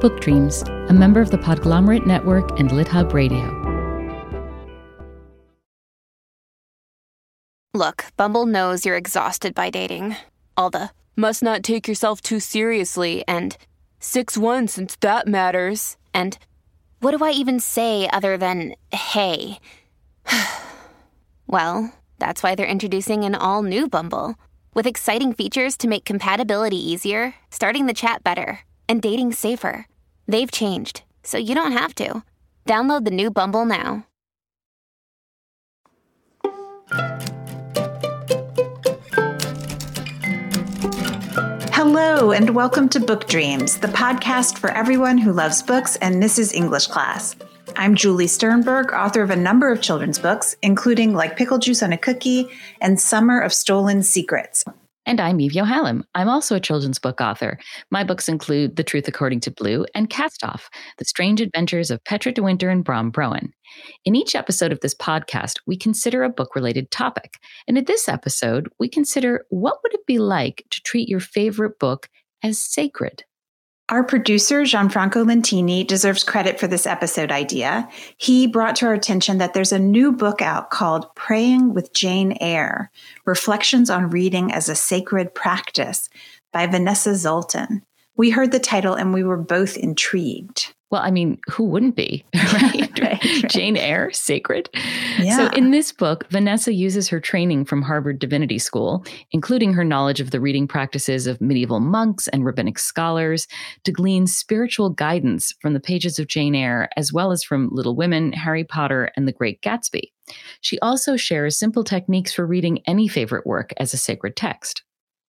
Book Dreams, a member of the Podglomerate Network and LitHub Radio. Look, Bumble knows you're exhausted by dating. All the must not take yourself too seriously and 6 1 since that matters. And what do I even say other than hey? well, that's why they're introducing an all new Bumble with exciting features to make compatibility easier, starting the chat better, and dating safer. They've changed, so you don't have to. Download the new Bumble now. Hello, and welcome to Book Dreams, the podcast for everyone who loves books and misses English class. I'm Julie Sternberg, author of a number of children's books, including Like Pickle Juice on a Cookie and Summer of Stolen Secrets. And I'm Eve Yohalem. I'm also a children's book author. My books include The Truth According to Blue and Cast Off The Strange Adventures of Petra de Winter and Bram Broen. In each episode of this podcast, we consider a book related topic. And in this episode, we consider what would it be like to treat your favorite book as sacred? Our producer, Gianfranco Lentini, deserves credit for this episode idea. He brought to our attention that there's a new book out called Praying with Jane Eyre Reflections on Reading as a Sacred Practice by Vanessa Zoltan. We heard the title and we were both intrigued. Well, I mean, who wouldn't be, right? right, right. Jane Eyre, sacred. Yeah. So, in this book, Vanessa uses her training from Harvard Divinity School, including her knowledge of the reading practices of medieval monks and rabbinic scholars, to glean spiritual guidance from the pages of Jane Eyre, as well as from Little Women, Harry Potter, and The Great Gatsby. She also shares simple techniques for reading any favorite work as a sacred text.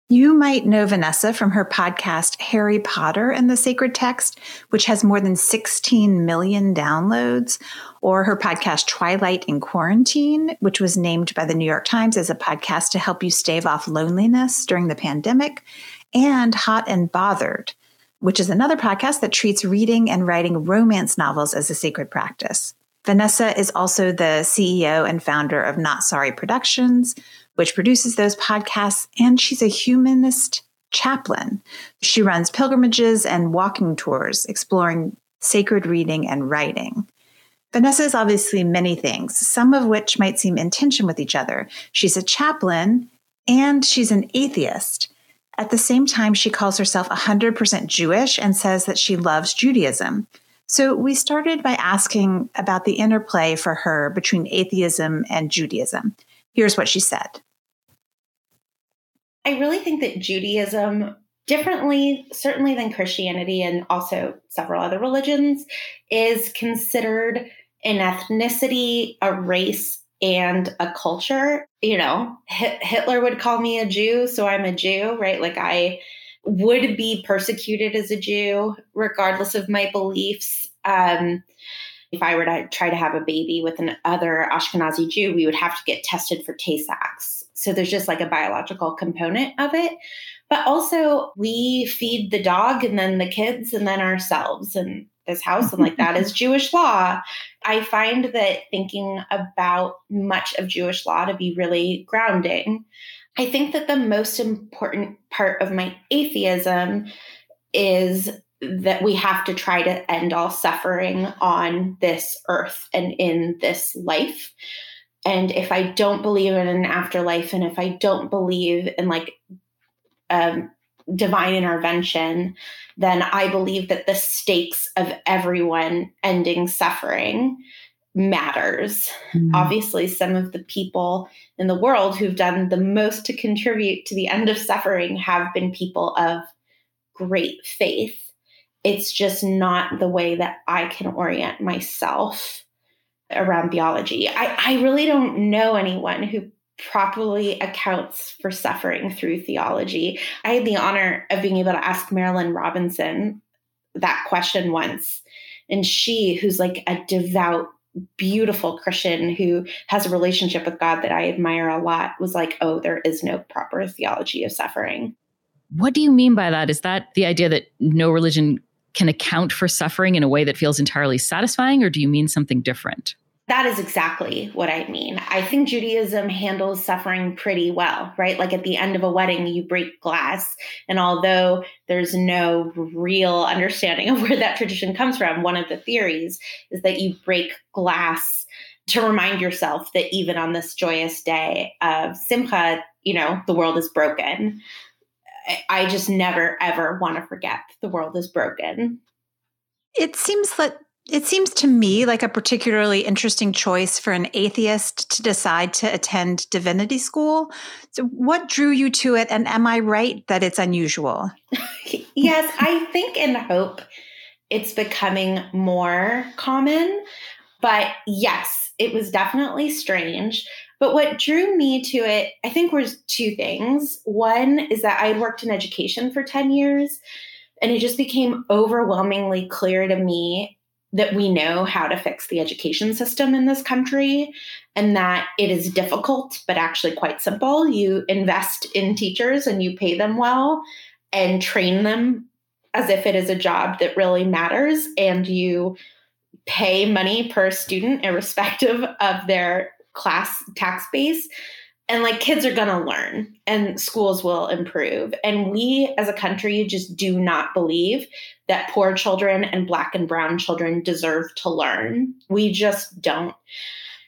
You might know Vanessa from her podcast, Harry Potter and the Sacred Text, which has more than 16 million downloads, or her podcast, Twilight in Quarantine, which was named by the New York Times as a podcast to help you stave off loneliness during the pandemic, and Hot and Bothered, which is another podcast that treats reading and writing romance novels as a sacred practice. Vanessa is also the CEO and founder of Not Sorry Productions, which produces those podcasts, and she's a humanist chaplain. She runs pilgrimages and walking tours exploring sacred reading and writing. Vanessa is obviously many things, some of which might seem in tension with each other. She's a chaplain and she's an atheist. At the same time, she calls herself 100% Jewish and says that she loves Judaism. So we started by asking about the interplay for her between atheism and Judaism. Here's what she said I really think that Judaism, differently, certainly than Christianity and also several other religions, is considered an ethnicity, a race, and a culture. You know, Hitler would call me a Jew, so I'm a Jew, right? Like I would be persecuted as a Jew, regardless of my beliefs. Um, if I were to try to have a baby with an other Ashkenazi Jew, we would have to get tested for Tay Sachs. So there's just like a biological component of it. But also, we feed the dog and then the kids and then ourselves and this house. And like that is Jewish law. I find that thinking about much of Jewish law to be really grounding. I think that the most important part of my atheism is that we have to try to end all suffering on this earth and in this life. And if I don't believe in an afterlife, and if I don't believe in like um, divine intervention, then I believe that the stakes of everyone ending suffering matters. Mm-hmm. Obviously, some of the people in the world who've done the most to contribute to the end of suffering have been people of great faith it's just not the way that I can orient myself around theology. I, I really don't know anyone who properly accounts for suffering through theology. I had the honor of being able to ask Marilynne Robinson that question once. And she, who's like a devout, beautiful Christian who has a relationship with God that I admire a lot, was like, oh, there is no proper theology of suffering. What do you mean by that? Is that the idea that no religion can account for suffering in a way that feels entirely satisfying, or do you mean something different? that is exactly what I mean. I think Judaism handles suffering pretty well, right? Like at the end of a wedding, you break glass. And although there's no real understanding of where that tradition comes from, one of the theories is that you break glass to remind yourself that even on this joyous day of Simcha, you know, the world is broken. I just never, ever want to forget the world is broken. It seems that it seems to me like a particularly interesting choice for an atheist to decide to attend divinity school. So, what drew you to it? And am I right that it's unusual? yes, I think and hope it's becoming more common. But yes, it was definitely strange. But what drew me to it, I think, was two things. One is that I had worked in education for 10 years, and it just became overwhelmingly clear to me that we know how to fix the education system in this country and that it is difficult, but actually quite simple. You invest in teachers and you pay them well and train them as if it is a job that really matters. And you pay money per student, irrespective of their class tax base and like kids are going to learn and schools will improve. And we as a country just do not believe that poor children and black and brown children deserve to learn. We just don't.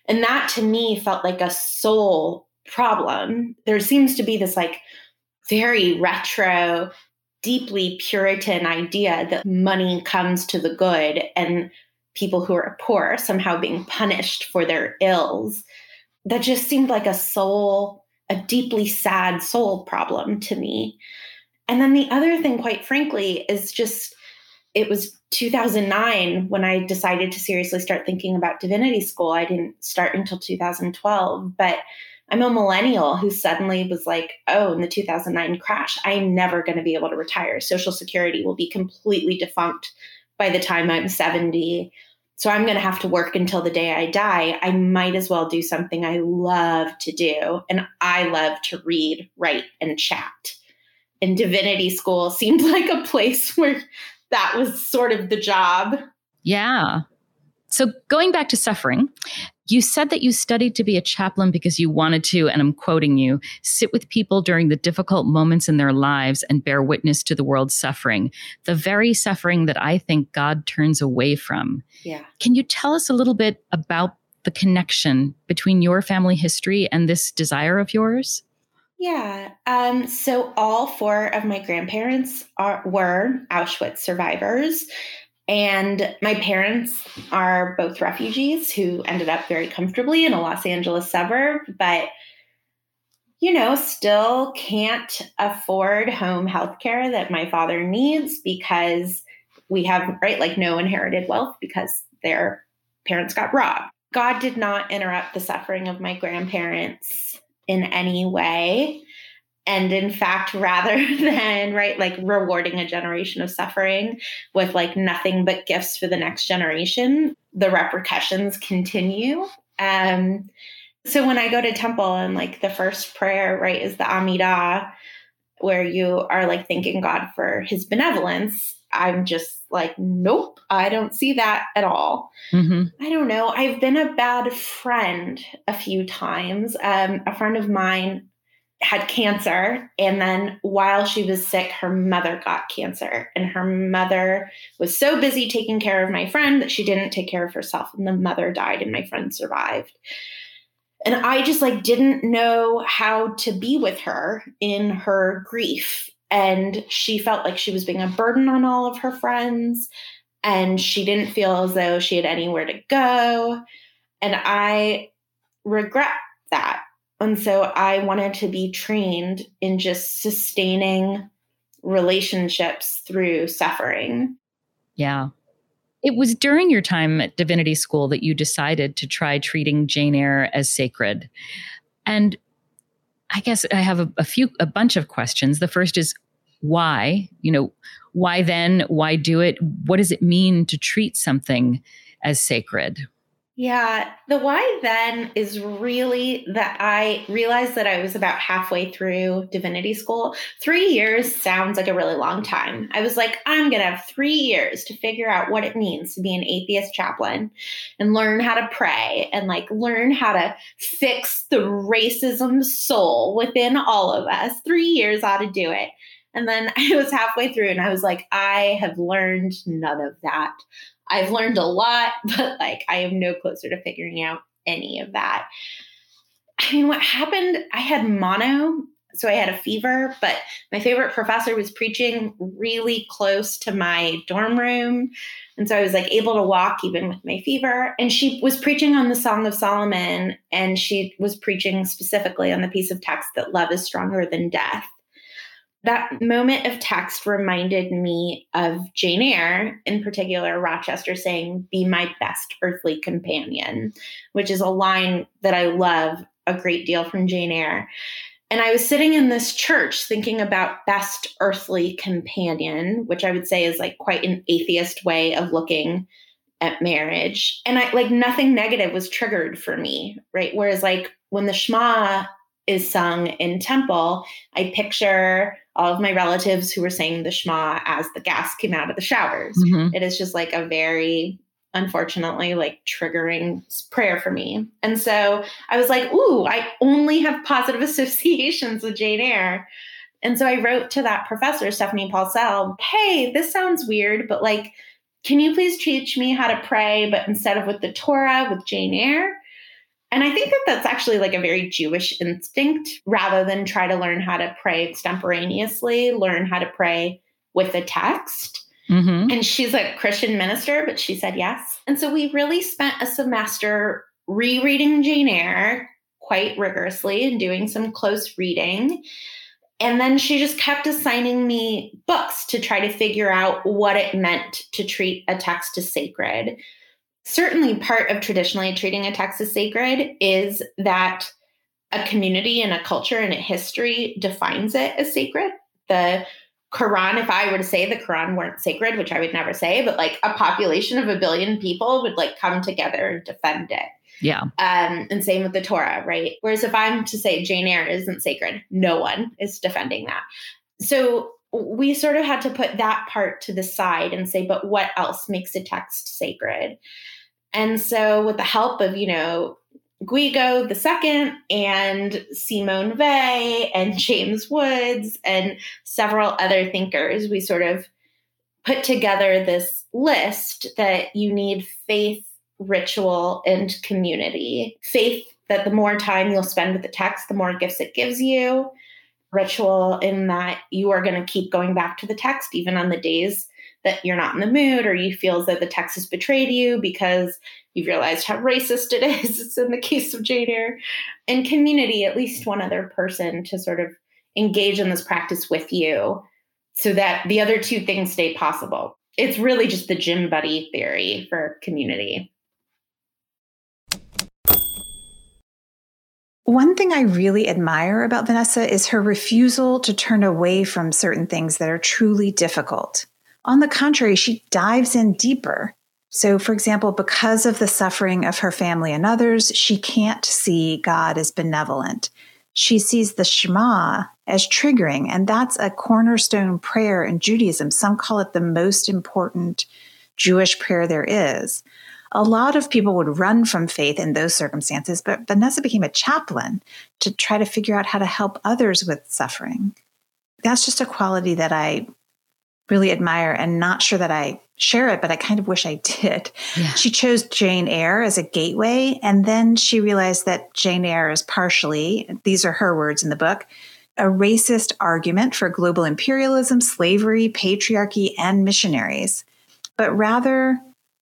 And that to me felt like a soul problem. There seems to be this like very retro deeply puritan idea that money comes to the good and people who are poor somehow being punished for their ills that just seemed like a soul, a deeply sad soul problem to me. And then the other thing, quite frankly, is just it was 2009 when I decided to seriously start thinking about divinity school. I didn't start until 2012, but I'm a millennial who suddenly was like, oh, in the 2009 crash, I'm never going to be able to retire. Social Security will be completely defunct by the time I'm 70 so I'm going to have to work until the day I die. I might as well do something I love to do. And I love to read, write, and chat. And divinity school seemed like a place where that was sort of the job. Yeah. So going back to suffering, you said that you studied to be a chaplain because you wanted to, and I'm quoting you, sit with people during the difficult moments in their lives and bear witness to the world's suffering, the very suffering that I think God turns away from. Yeah. Can you tell us a little bit about the connection between your family history and this desire of yours? Yeah. Um, so all four of my grandparents are were Auschwitz survivors. And my parents are both refugees who ended up very comfortably in a Los Angeles suburb, but you know, still can't afford home health care that my father needs because we have, right, like no inherited wealth because their parents got robbed. God did not interrupt the suffering of my grandparents in any way and in fact rather than right like rewarding a generation of suffering with like nothing but gifts for the next generation the repercussions continue. Um so when i go to temple and like the first prayer right is the amida where you are like thanking god for his benevolence i'm just like nope i don't see that at all. Mm-hmm. i don't know. I've been a bad friend a few times. Um, a friend of mine had cancer and then while she was sick her mother got cancer. And her mother was so busy taking care of my friend that she didn't take care of herself and the mother died and my friend survived. And i just like didn't know how to be with her in her grief. And she felt like she was being a burden on all of her friends and she didn't feel as though she had anywhere to go. And i regret that and so I wanted to be trained in just sustaining relationships through suffering. Yeah. It was during your time at Divinity School that you decided to try treating Jane Eyre as sacred. And I guess I have a, a few, a bunch of questions. The first is why? You know, why then? Why do it? What does it mean to treat something as sacred? Yeah, the why then is really that I realized that I was about halfway through divinity school. Three years sounds like a really long time. I was like, I'm going to have three years to figure out what it means to be an atheist chaplain and learn how to pray and like learn how to fix the racism soul within all of us. Three years ought to do it. And then I was halfway through and I was like, I have learned none of that. I've learned a lot, but like I am no closer to figuring out any of that. I mean, what happened? I had mono, so I had a fever, but my favorite professor was preaching really close to my dorm room. And so I was like able to walk even with my fever. And she was preaching on the Song of Solomon, and she was preaching specifically on the piece of text that love is stronger than death that moment of text reminded me of Jane Eyre, in particular, Rochester saying, Be my best earthly companion, which is a line that I love a great deal from Jane Eyre. And I was sitting in this church thinking about best earthly companion, which I would say is like quite an atheist way of looking at marriage. And I like nothing negative was triggered for me, right? Whereas like when the Shema is sung in temple, I picture all of my relatives who were saying the Shema as the gas came out of the showers. Mm-hmm. It is just like a very, unfortunately, like triggering prayer for me. And so I was like, ooh, I only have positive associations with Jane Eyre. And so I wrote to that professor, Stephanie Paulsell, hey, this sounds weird, but like, can you please teach me how to pray, but instead of with the Torah, with Jane Eyre? And I think that that's actually like a very Jewish instinct rather than try to learn how to pray extemporaneously, learn how to pray with a text. Mm-hmm. And she's a Christian minister, but she said yes. And so we really spent a semester rereading Jane Eyre quite rigorously and doing some close reading. And then she just kept assigning me books to try to figure out what it meant to treat a text as sacred. Certainly, part of traditionally treating a text as sacred is that a community and a culture and a history defines it as sacred. The Quran, if I were to say the Quran weren't sacred, which I would never say, but like a population of a billion people would like come together and defend it. Yeah. Um, and same with the Torah, right? Whereas if I'm to say Jane Eyre isn't sacred, no one is defending that. So we sort of had to put that part to the side and say, but what else makes a text sacred? And so, with the help of, you know, Guigo II and Simone Weil and James Woods and several other thinkers, we sort of put together this list that you need faith, ritual, and community. Faith, that the more time you'll spend with the text, the more gifts it gives you. Ritual, in that you are going to keep going back to the text even on the days that you're not in the mood or you feel that the text has betrayed you because you've realized how racist it is. It's in the case of Jane Eyre. And community, at least one other person to sort of engage in this practice with you so that the other two things stay possible. It's really just the gym buddy theory for community. One thing I really admire about Vanessa is her refusal to turn away from certain things that are truly difficult. On the contrary, she dives in deeper. So, for example, because of the suffering of her family and others, she can't see God as benevolent. She sees the Shema as triggering, and that's a cornerstone prayer in Judaism. Some call it the most important Jewish prayer there is. A lot of people would run from faith in those circumstances, but Vanessa became a chaplain to try to figure out how to help others with suffering. That's just a quality that I really admire and not sure that I share it, but I kind of wish I did. Yeah. She chose Jane Eyre as a gateway. And then she realized that Jane Eyre is partially, these are her words in the book, a racist argument for global imperialism, slavery, patriarchy, and missionaries. But rather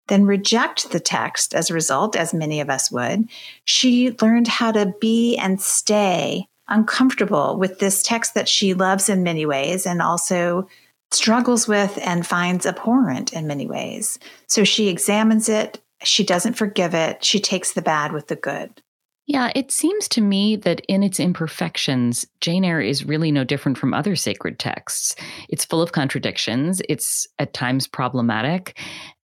than reject the text as a result, as many of us would, she learned how to be and stay uncomfortable with this text that she loves in many ways and also struggles with and finds abhorrent in many ways. So she examines it, she doesn't forgive it, she takes the bad with the good. Yeah, it seems to me that in its imperfections, Jane Eyre is really no different from other sacred texts. It's full of contradictions, it's at times problematic.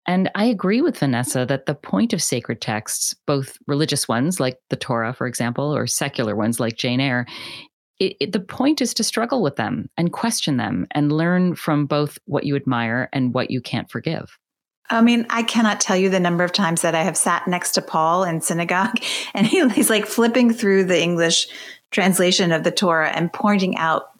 And I agree with Vanessa that the point of sacred texts, both religious ones like the Torah, for example, or secular ones like Jane Eyre, it, it, the point is to struggle with them and question them and learn from both what you admire and what you can't forgive. I mean, I cannot tell you the number of times that I have sat next to Paul in synagogue and he, he's like flipping through the English translation of the Torah and pointing out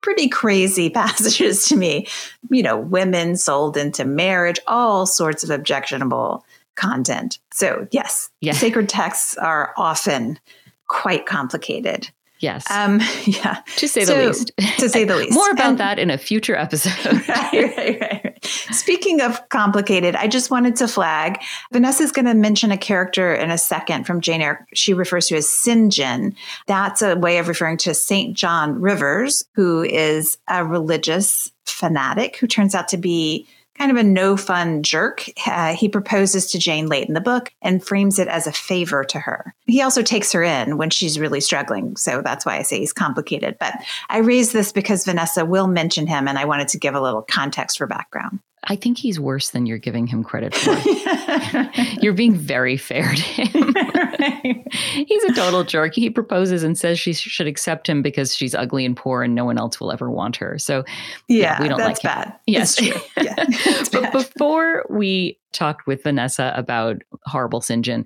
pretty crazy passages to me. You know, women sold into marriage, all sorts of objectionable content. So, yes, yes. sacred texts are often quite complicated. Yes. Um, yeah. To say so, the least. To say the least. More about and, that in a future episode. right, right, right. Speaking of complicated, I just wanted to flag Vanessa's going to mention a character in a second from Jane Eyre. She refers to as. John. That's a way of referring to St. John Rivers, who is a religious fanatic who turns out to be kind of a no fun jerk. Uh, he proposes to Jane late in the book and frames it as a favor to her. He also takes her in when she's really struggling. So that's why I say he's complicated. But I raise this because Vanessa will mention him and I wanted to give a little context for background. I think he's worse than you're giving him credit for. you're being very fair to him. he's a total jerk. He proposes and says she should accept him because she's ugly and poor and no one else will ever want her. So yeah, yeah we don't like him. bad. Yes. Yeah, but before we talked with Vanessa about horrible St. John,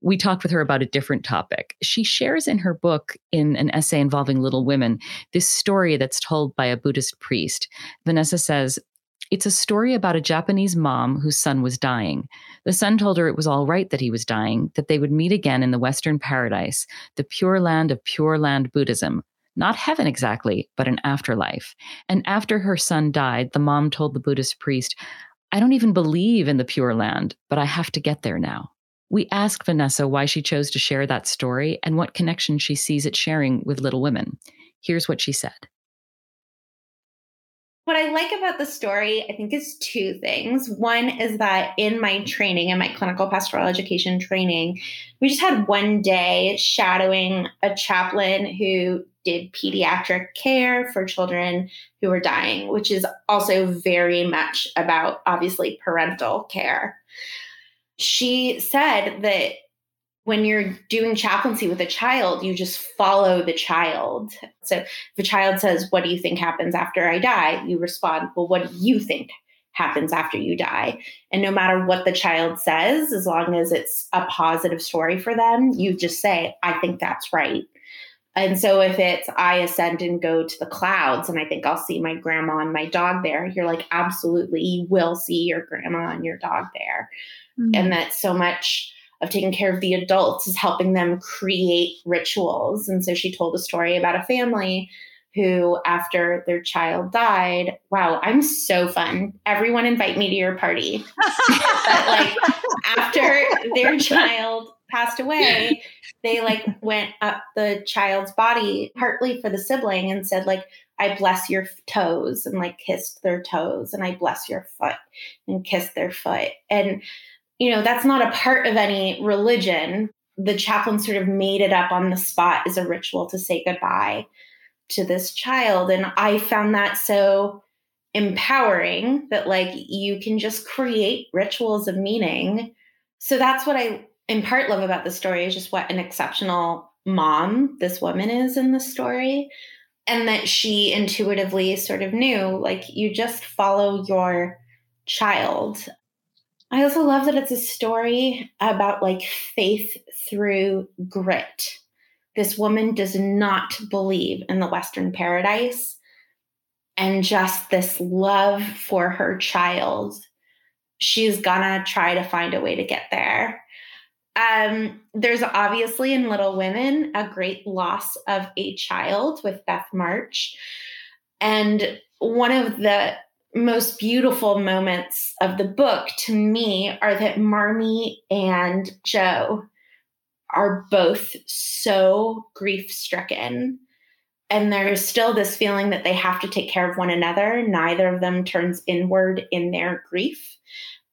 we talked with her about a different topic. She shares in her book, in an essay involving Little Women, this story that's told by a Buddhist priest. Vanessa says, it's a story about a Japanese mom whose son was dying. The son told her it was all right that he was dying, that they would meet again in the Western paradise, the pure land of Pure Land Buddhism. Not heaven exactly, but an afterlife. And after her son died, the mom told the Buddhist priest, I don't even believe in the Pure Land, but I have to get there now. We asked Vanessa why she chose to share that story and what connection she sees it sharing with Little Women. Here's what she said. What I like about the story, I think, is two things. One is that in my training, in my clinical pastoral education training, we just had one day shadowing a chaplain who did pediatric care for children who were dying, which is also very much about obviously parental care. She said that when you're doing chaplaincy with a child, you just follow the child. So if a child says, What do you think happens after I die? You respond, Well, what do you think happens after you die? And no matter what the child says, as long as it's a positive story for them, you just say, I think that's right. And so if it's I ascend and go to the clouds and I think I'll see my grandma and my dog there, you're like, absolutely, you will see your grandma and your dog there. Mm-hmm. And that's so much of taking care of the adults is helping them create rituals. And so she told a story about a family who, after their child died, wow, I'm so fun. Everyone invite me to your party. but like after their child passed away, they like went up the child's body, partly for the sibling, and said, like, I bless your toes and like kissed their toes, and I bless your foot and kissed their foot. And you know, that's not a part of any religion. The chaplain sort of made it up on the spot as a ritual to say goodbye to this child. And I found that so empowering that, like, you can just create rituals of meaning. So that's what I, in part, love about the story is just what an exceptional mom this woman is in the story. And that she intuitively sort of knew, like, you just follow your child I also love that it's a story about like faith through grit. This woman does not believe in the Western paradise and just this love for her child. She's gonna try to find a way to get there. Um, there's obviously in Little Women a great loss of a child with Beth March. And one of the most beautiful moments of the book to me are that Marmee and Jo are both so grief stricken. And there's still this feeling that they have to take care of one another. Neither of them turns inward in their grief.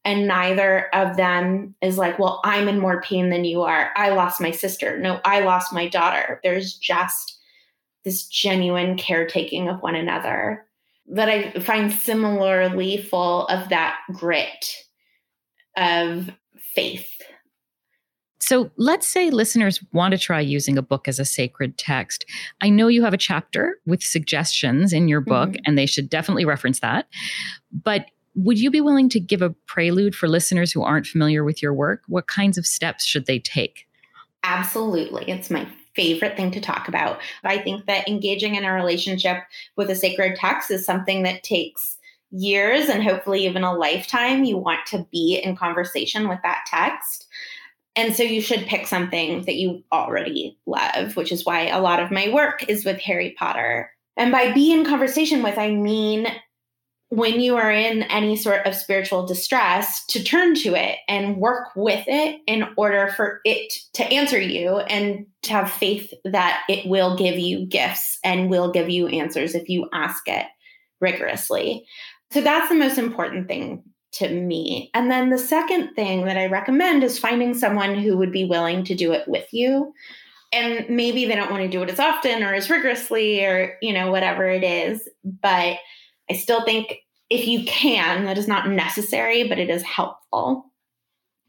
And neither of them is like, well, I'm in more pain than you are. I lost my sister. No, I lost my daughter. There's just this genuine caretaking of one another that I find similarly full of that grit. of faith. So let's say listeners want to try using a book as a sacred text. I know you have a chapter with suggestions in your book, mm-hmm. and they should definitely reference that. But would you be willing to give a prelude for listeners who aren't familiar with your work? What kinds of steps should they take? Absolutely. It's my favorite thing to talk about. I think that engaging in a relationship with a sacred text is something that takes years and hopefully even a lifetime. You want to be in conversation with that text. And so you should pick something that you already love, which is why a lot of my work is with Harry Potter. And by be in conversation with, I mean when you are in any sort of spiritual distress, to turn to it and work with it in order for it to answer you and to have faith that it will give you gifts and will give you answers if you ask it rigorously. So that's the most important thing to me. And then the second thing that I recommend is finding someone who would be willing to do it with you. And maybe they don't want to do it as often or as rigorously or, you know, whatever it is. But I still think if you can, that is not necessary, but it is helpful.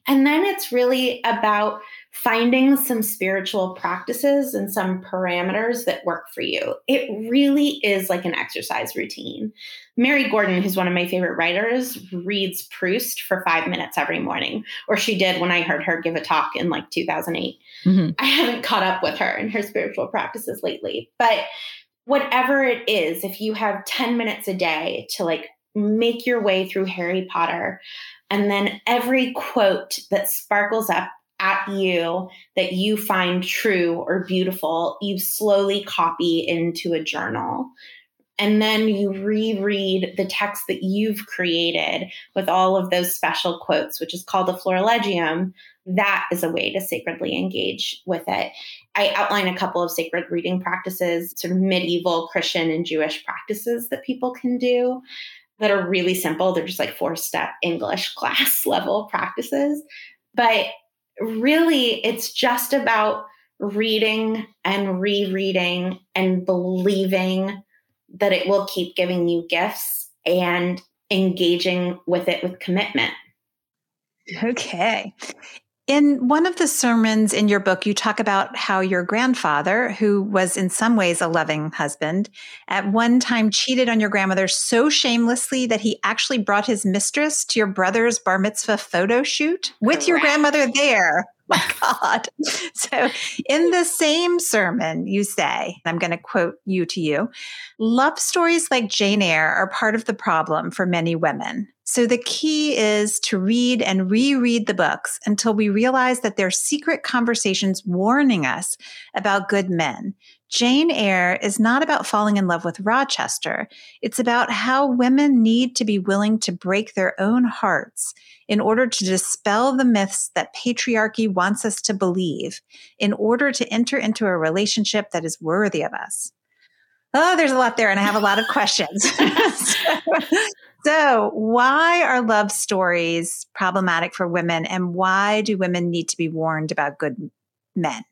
And then it's really about finding some spiritual practices and some parameters that work for you. It really is like an exercise routine. Mary Gordon, who's one of my favorite writers, reads Proust for five minutes every morning, or she did when I heard her give a talk in like 2008. Mm-hmm. I haven't caught up with her in her spiritual practices lately, but whatever it is, if you have 10 minutes a day to like make your way through Harry Potter, and then every quote that sparkles up at you that you find true or beautiful, you slowly copy into a journal. And then you reread the text that you've created with all of those special quotes, which is called a florilegium. That is a way to sacredly engage with it. I outline a couple of sacred reading practices, sort of medieval Christian and Jewish practices that people can do that are really simple. They're just like four step English class level practices. But really, it's just about reading and rereading and believing that it will keep giving you gifts and engaging with it with commitment. Okay. In one of the sermons in your book, you talk about how your grandfather, who was in some ways a loving husband, at one time cheated on your grandmother so shamelessly that he actually brought his mistress to your brother's bar mitzvah photo shoot with your grandmother there. My God. So, in the same sermon, you say, I'm going to quote you to you love stories like Jane Eyre are part of the problem for many women. So the key is to read and reread the books until we realize that they're secret conversations warning us about good men. Jane Eyre is not about falling in love with Rochester. It's about how women need to be willing to break their own hearts in order to dispel the myths that patriarchy wants us to believe, in order to enter into a relationship that is worthy of us. Oh, there's a lot there, and I have a lot of questions. so, so, why are love stories problematic for women, and why do women need to be warned about good men?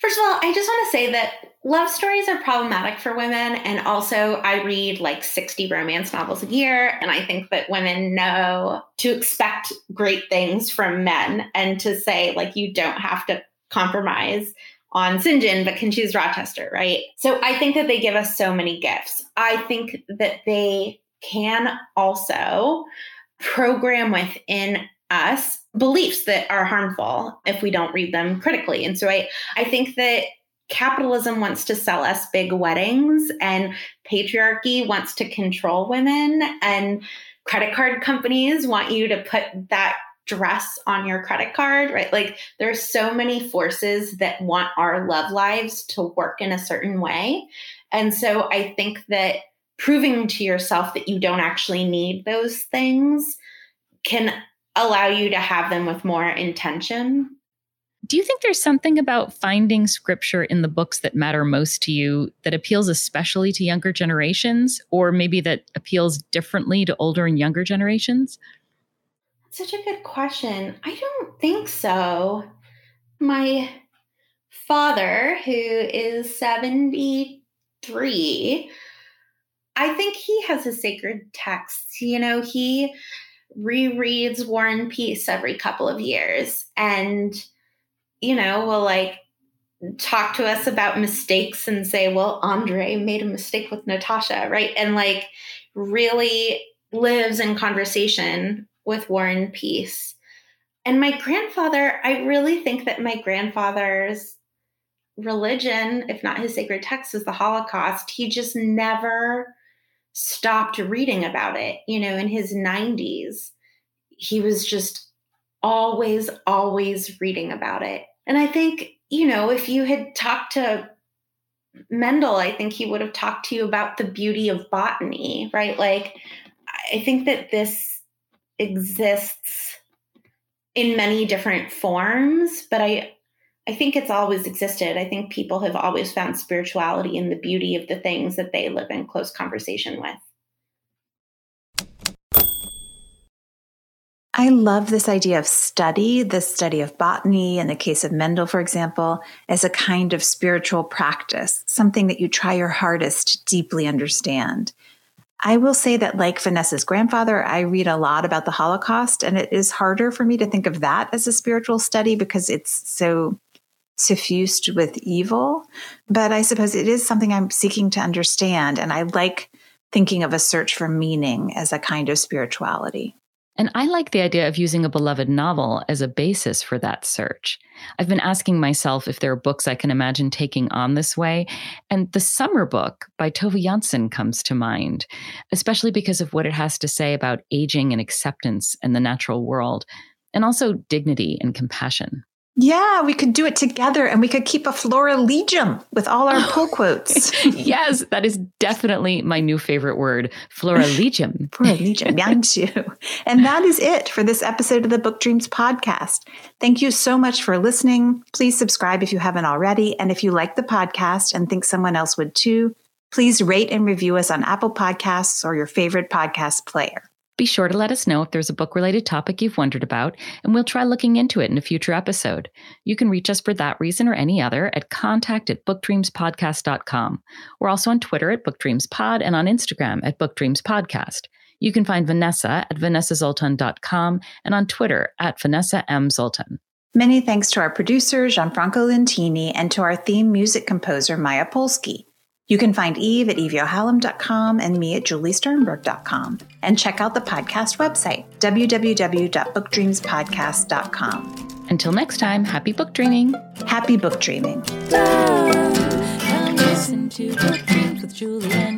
First of all, I just want to say that love stories are problematic for women. And also, I read like 60 romance novels a year. And I think that women know to expect great things from men and to say, like, you don't have to compromise on St. John, but can choose Rochester, right? So I think that they give us so many gifts. I think that they can also program within us beliefs that are harmful if we don't read them critically. And so I, I think that capitalism wants to sell us big weddings and patriarchy wants to control women and credit card companies want you to put that dress on your credit card, right? Like there's so many forces that want our love lives to work in a certain way. And so I think that proving to yourself that you don't actually need those things can allow you to have them with more intention. Do you think there's something about finding scripture in the books that matter most to you that appeals especially to younger generations, or maybe that appeals differently to older and younger generations? Such a good question. I don't think so. My father, who is 73, I think he has a sacred text. You know, he rereads War and Peace every couple of years and, you know, will like talk to us about mistakes and say, well, Andre made a mistake with Natasha, right? And like really lives in conversation with War and Peace. And my grandfather, I really think that my grandfather's religion, if not his sacred text, is the Holocaust. He just never stopped reading about it. You know, in his 90s, he was just always, always reading about it. And I think, you know, if you had talked to Mendel, I think he would have talked to you about the beauty of botany, right? Like, I think that this exists in many different forms, but I I think it's always existed. I think people have always found spirituality in the beauty of the things that they live in close conversation with. I love this idea of study, the study of botany, in the case of Mendel, for example, as a kind of spiritual practice, something that you try your hardest to deeply understand. I will say that, like Vanessa's grandfather, I read a lot about the Holocaust, and it is harder for me to think of that as a spiritual study because it's so suffused with evil. But I suppose it is something I'm seeking to understand. And I like thinking of a search for meaning as a kind of spirituality. And I like the idea of using a beloved novel as a basis for that search. I've been asking myself if there are books I can imagine taking on this way. And the summer book by Tove Jansson comes to mind, especially because of what it has to say about aging and acceptance and the natural world, and also dignity and compassion. Yeah, we could do it together and we could keep a florilegium with all our pull quotes. yes, that is definitely my new favorite word, florilegium. florilegium, yang And that is it for this episode of the Book Dreams podcast. Thank you so much for listening. Please subscribe if you haven't already. And if you like the podcast and think someone else would too, please rate and review us on Apple Podcasts or your favorite podcast player. Be sure to let us know if there's a book related topic you've wondered about, and we'll try looking into it in a future episode. You can reach us for that reason or any other at contact at bookdreamspodcast.com. We're also on Twitter at bookdreamspod and on Instagram at bookdreamspodcast. You can find Vanessa at vanessazoltan.com and on Twitter at Vanessa M. Zoltan. Many thanks to our producer, Gianfranco Lentini, and to our theme music composer, Maya Polsky. You can find Eve at eveyohalem.com and me at juliesternberg.com. And check out the podcast website, www.bookdreamspodcast.com. Until next time, happy book dreaming. Happy book dreaming. listen to Book Dreams with Julie